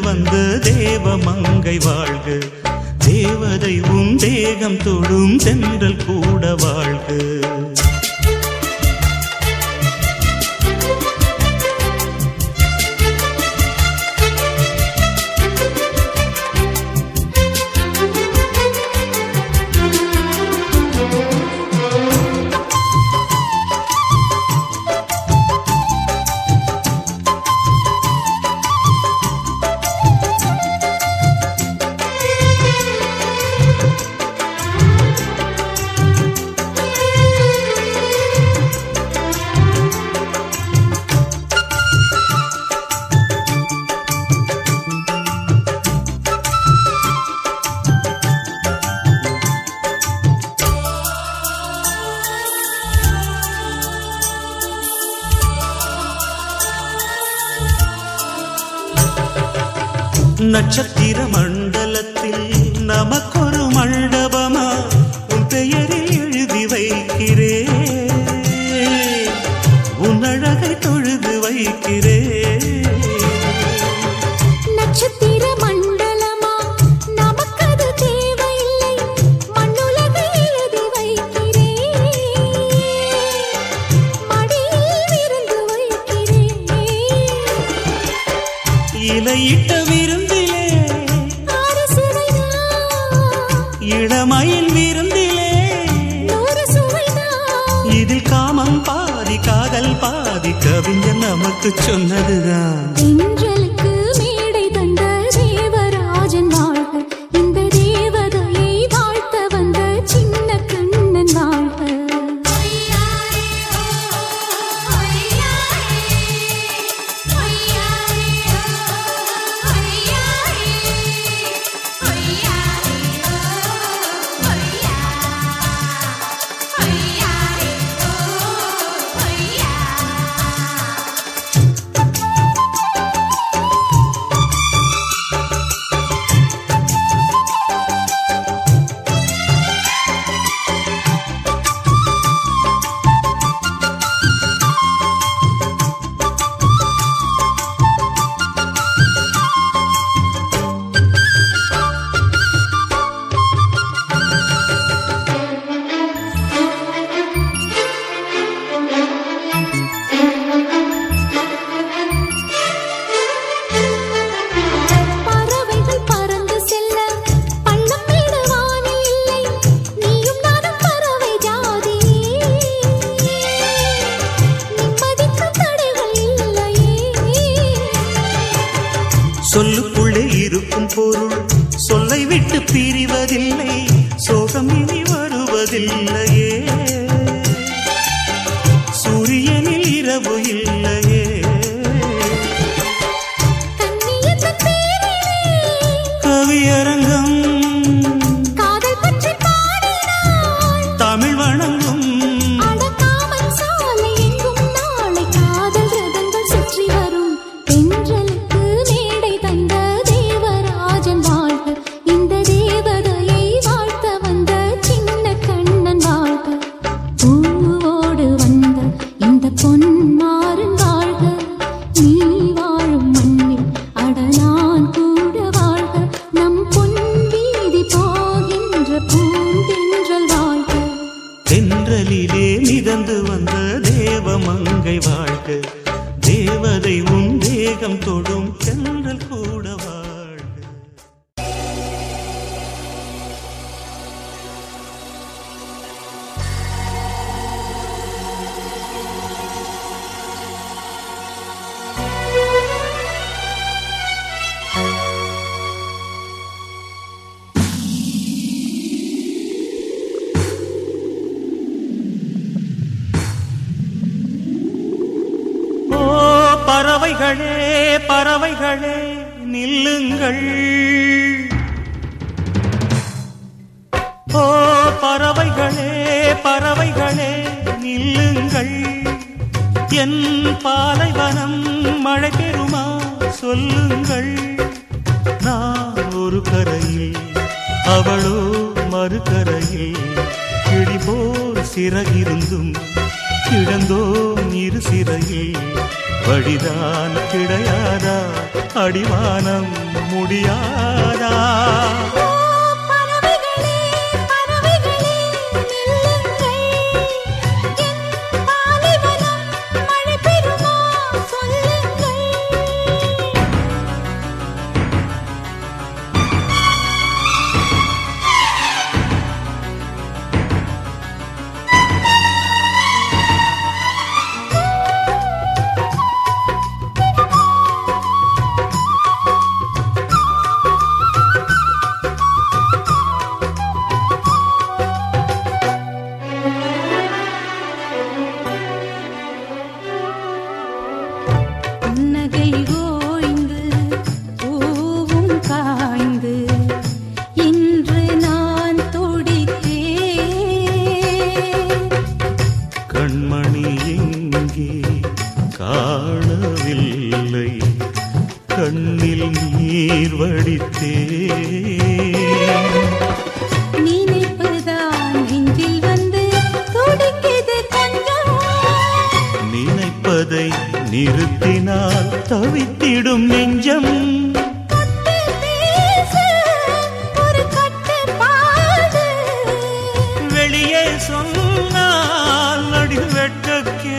வந்து வந்து தேவ மங்கை வாழ்க. தேவதை உன் தேகம் தொடும் சென்றல் கூட வாழ்க. நட்சத்திர மண்டலத்தில் நமக்கொரு பார்த்து சொன்னதுதான். பாலைவனம் மழை பெறுமா? சொல்லுங்கள். நான் ஒரு கரையில் அவளோ மறுகரையில் கிடிபோல் சிறகிருந்தும் கிடந்தோம் இரு சிறையில். வழிதான் கிடையாதா? அடிவானம் முடியாதா? சொன்னால் நடிவெட்டக்கே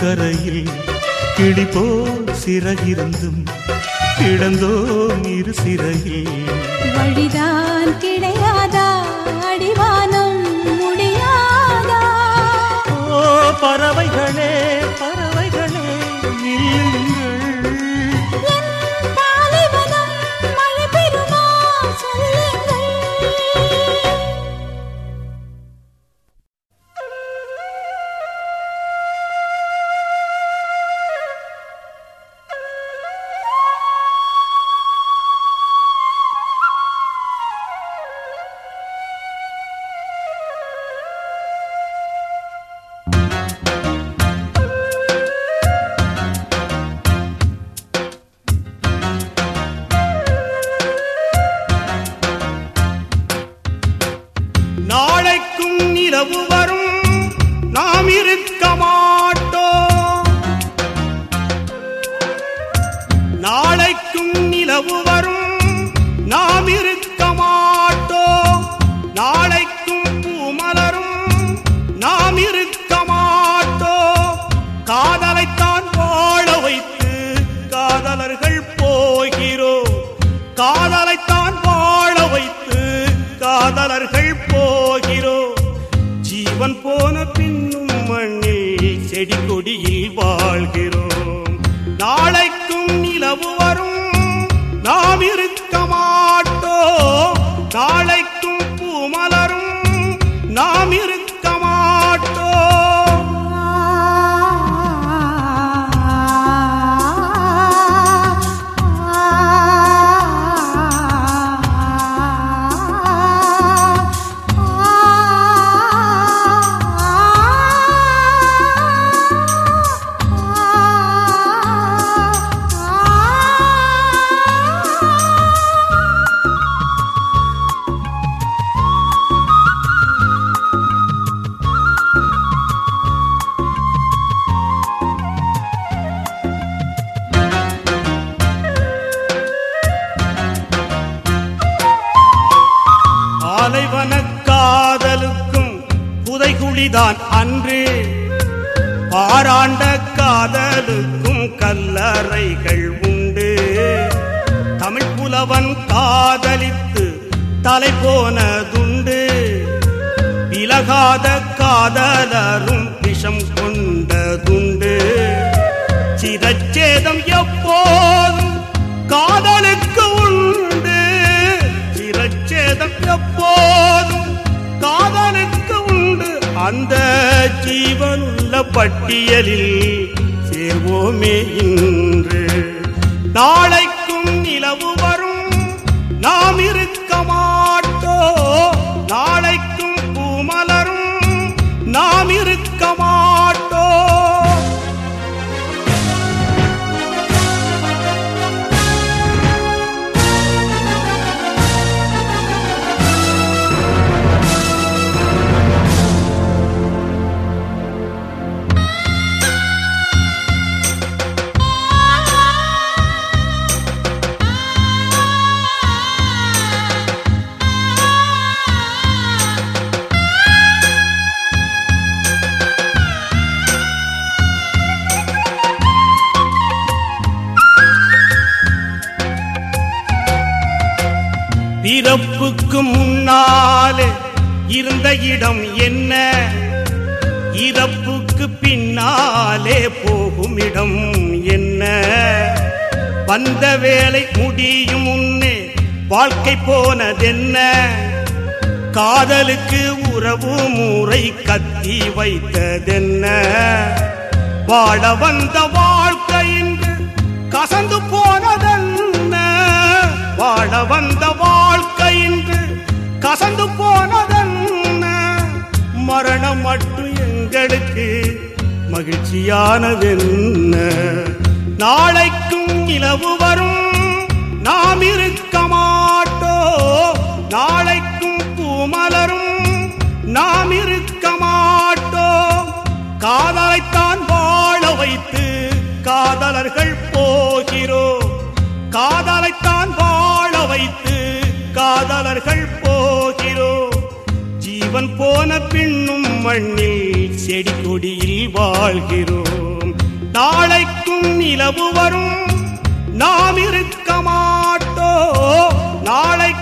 கரையில் கிடிபோல் சிறகிருந்தும் கிடந்தோம் இரு சிறையில். வழிதான் கிடையாதா? அடிவானம் முடியாதா? ஓ பறவைகள் நாம் பாராண்ட காதலுக்கும் கல்லறைகள் உண்டு. தமிழ் புலவன் காதலித்து தலை போனதுண்டு. விலகாத காதலரும் விஷம் கொண்டதுண்டு. சிரச்சேதம் எப்போதும் காதலுக்கு உண்டு. சிரச்சேதம் எப்போதும் அந்த ஜீவனுள்ள பட்டியலில் சேர்வோமே இன்று. நாளைக்கும் நிலவு வரும் நாம் இருக்க மாட்டோ நாளைக்கும் பூமலரும் நாம் இருக்க இடம் என்ன? இறப்புக்கு பின்னாலே போகும் இடம் என்ன? வந்த வேலை முடியும் முன்னே வாழ்க்கை போனதென்ன? காதலுக்கு உறவு முறை கத்தி வைத்ததென்ன? வாழ வந்த வாழ்க்கை கசந்து போனதென்ன? வாழ வந்த மட்டும் எங்களுக்கு மகிழ்ச்சியானதென்ன? நாளைக்கும் நிலவு வரும். நாம் இருக்க மாட்டோ. நாளைக்கும் பூமலரும் நாம் இருக்க மாட்டோ. காதலைத்தான் வாழ வைத்து காதலர்கள் போகிறோம் காதலைத்தான் வாழ வைத்து காதலர்கள் போகிறோம் ஜீவன் போன பின் மண்ணில் செடி கொடியில் வாழ்கிறோம். நாளைக்கும் நிலவு வரும். நாம் இருக்க மாட்டோ நாளை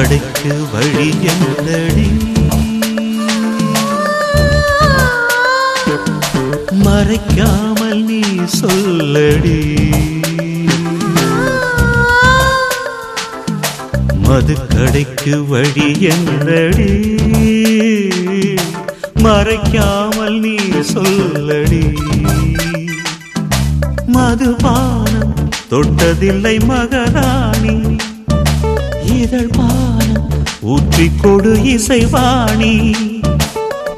கடைக்கு வழி என்னடி? மறைக்காமல் நீ சொல்லடி. மது கடைக்கு வழி என்னடி? மறைக்காமல் நீ சொல்லடி. மதுபானம் தொட்டதில்லை மகராணி. இதழ் பா ஊற்றிக்கொடு இசைவாணி.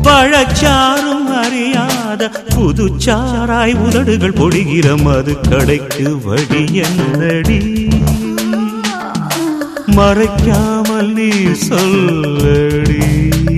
பழச்சாரும் அறியாத புதுச்சாராய் உதடுகள் பொழிகிற மது கடைக்கு வழி என்னடி? மறைக்காமல் நீ சொல்லடி.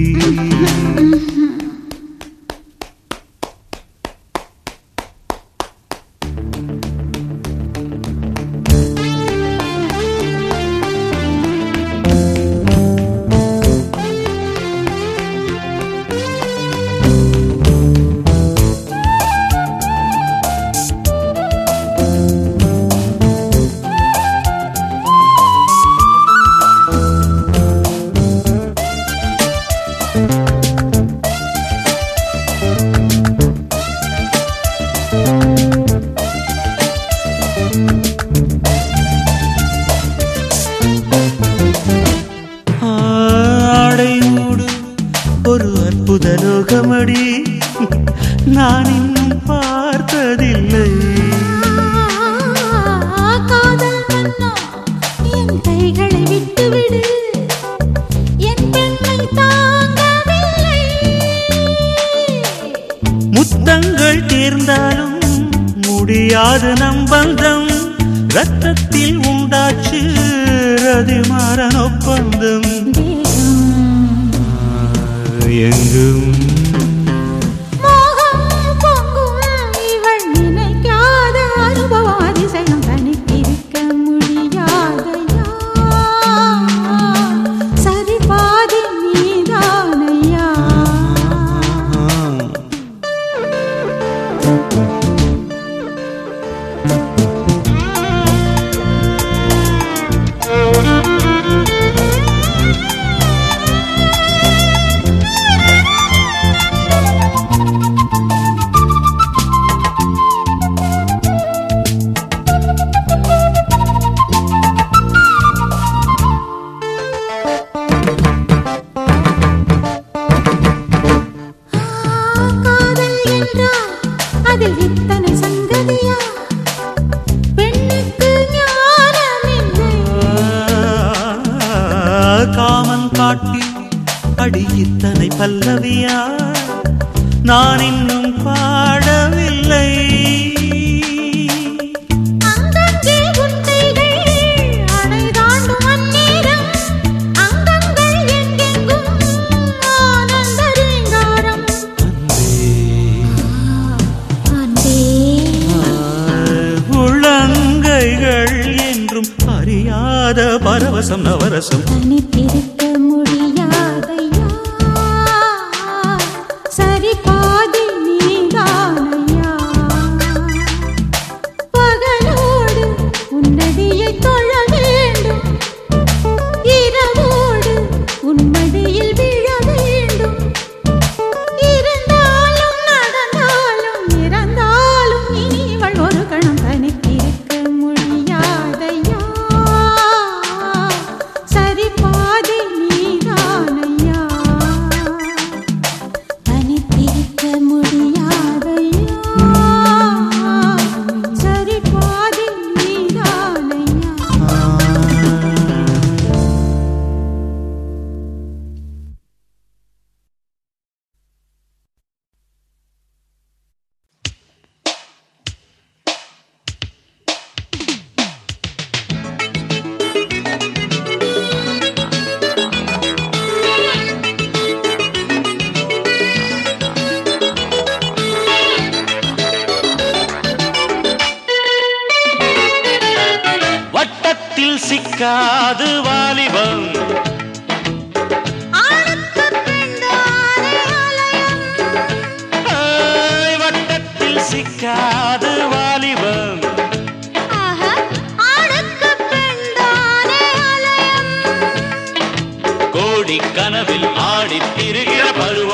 பரவசம் நவரசம்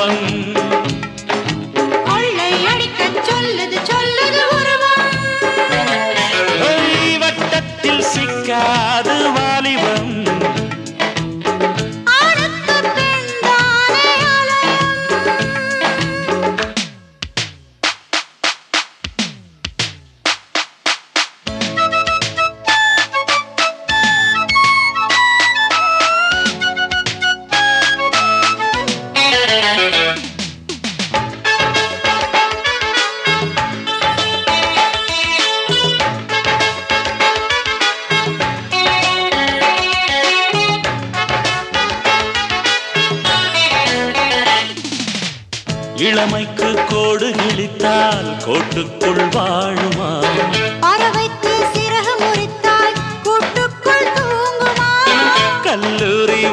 வந்த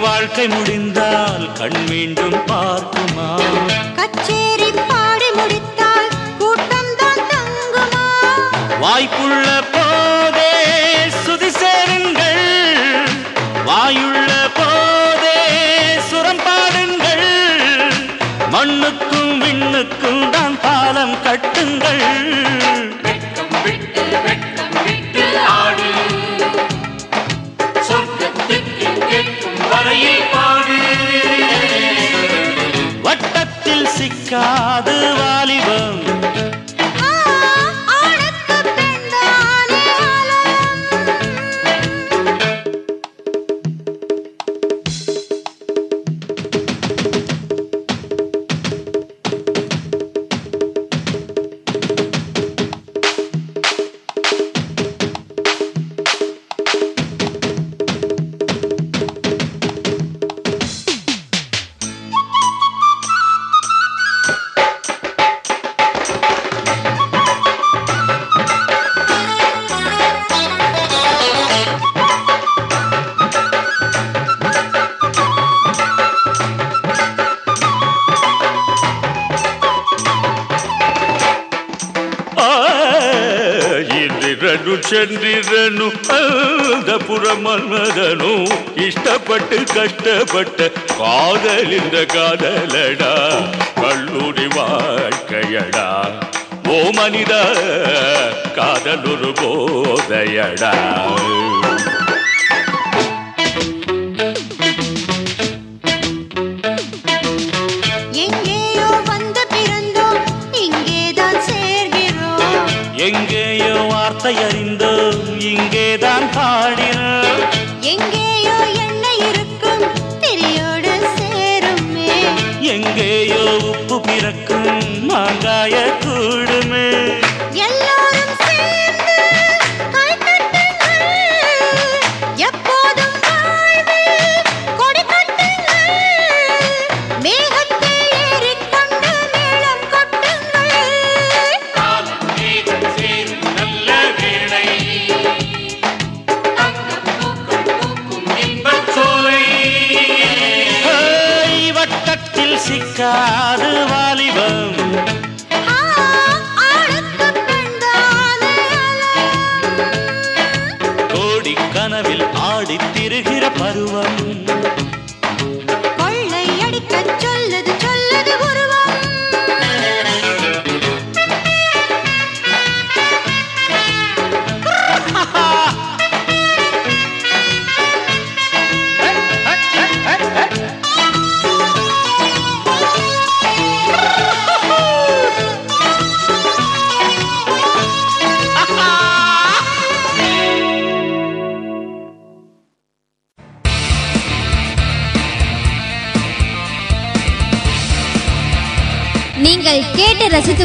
வாழ்க்கை முடிந்தால் கண் மீண்டும் பார்க்குமா? கச்சேரி பாடி முடித்தால் கூட்டம் தான் தங்குமா? வாய்ப்புள்ள போதே சுதி சேருங்கள். வாயுள்ள போதே சுரம் பாடுங்கள். மண்ணுக்கும் விண்ணுக்கும் தான் பாலம் கட்டுங்கள். காது வாலிபம். கஷ்டப்பட்ட காதல் இந்த காதலடா கல்லூரி வாழ்க்கையடா. ஓ மனித காதல் ஒரு போதையடா. ஆடித்திருகிற பருவம்.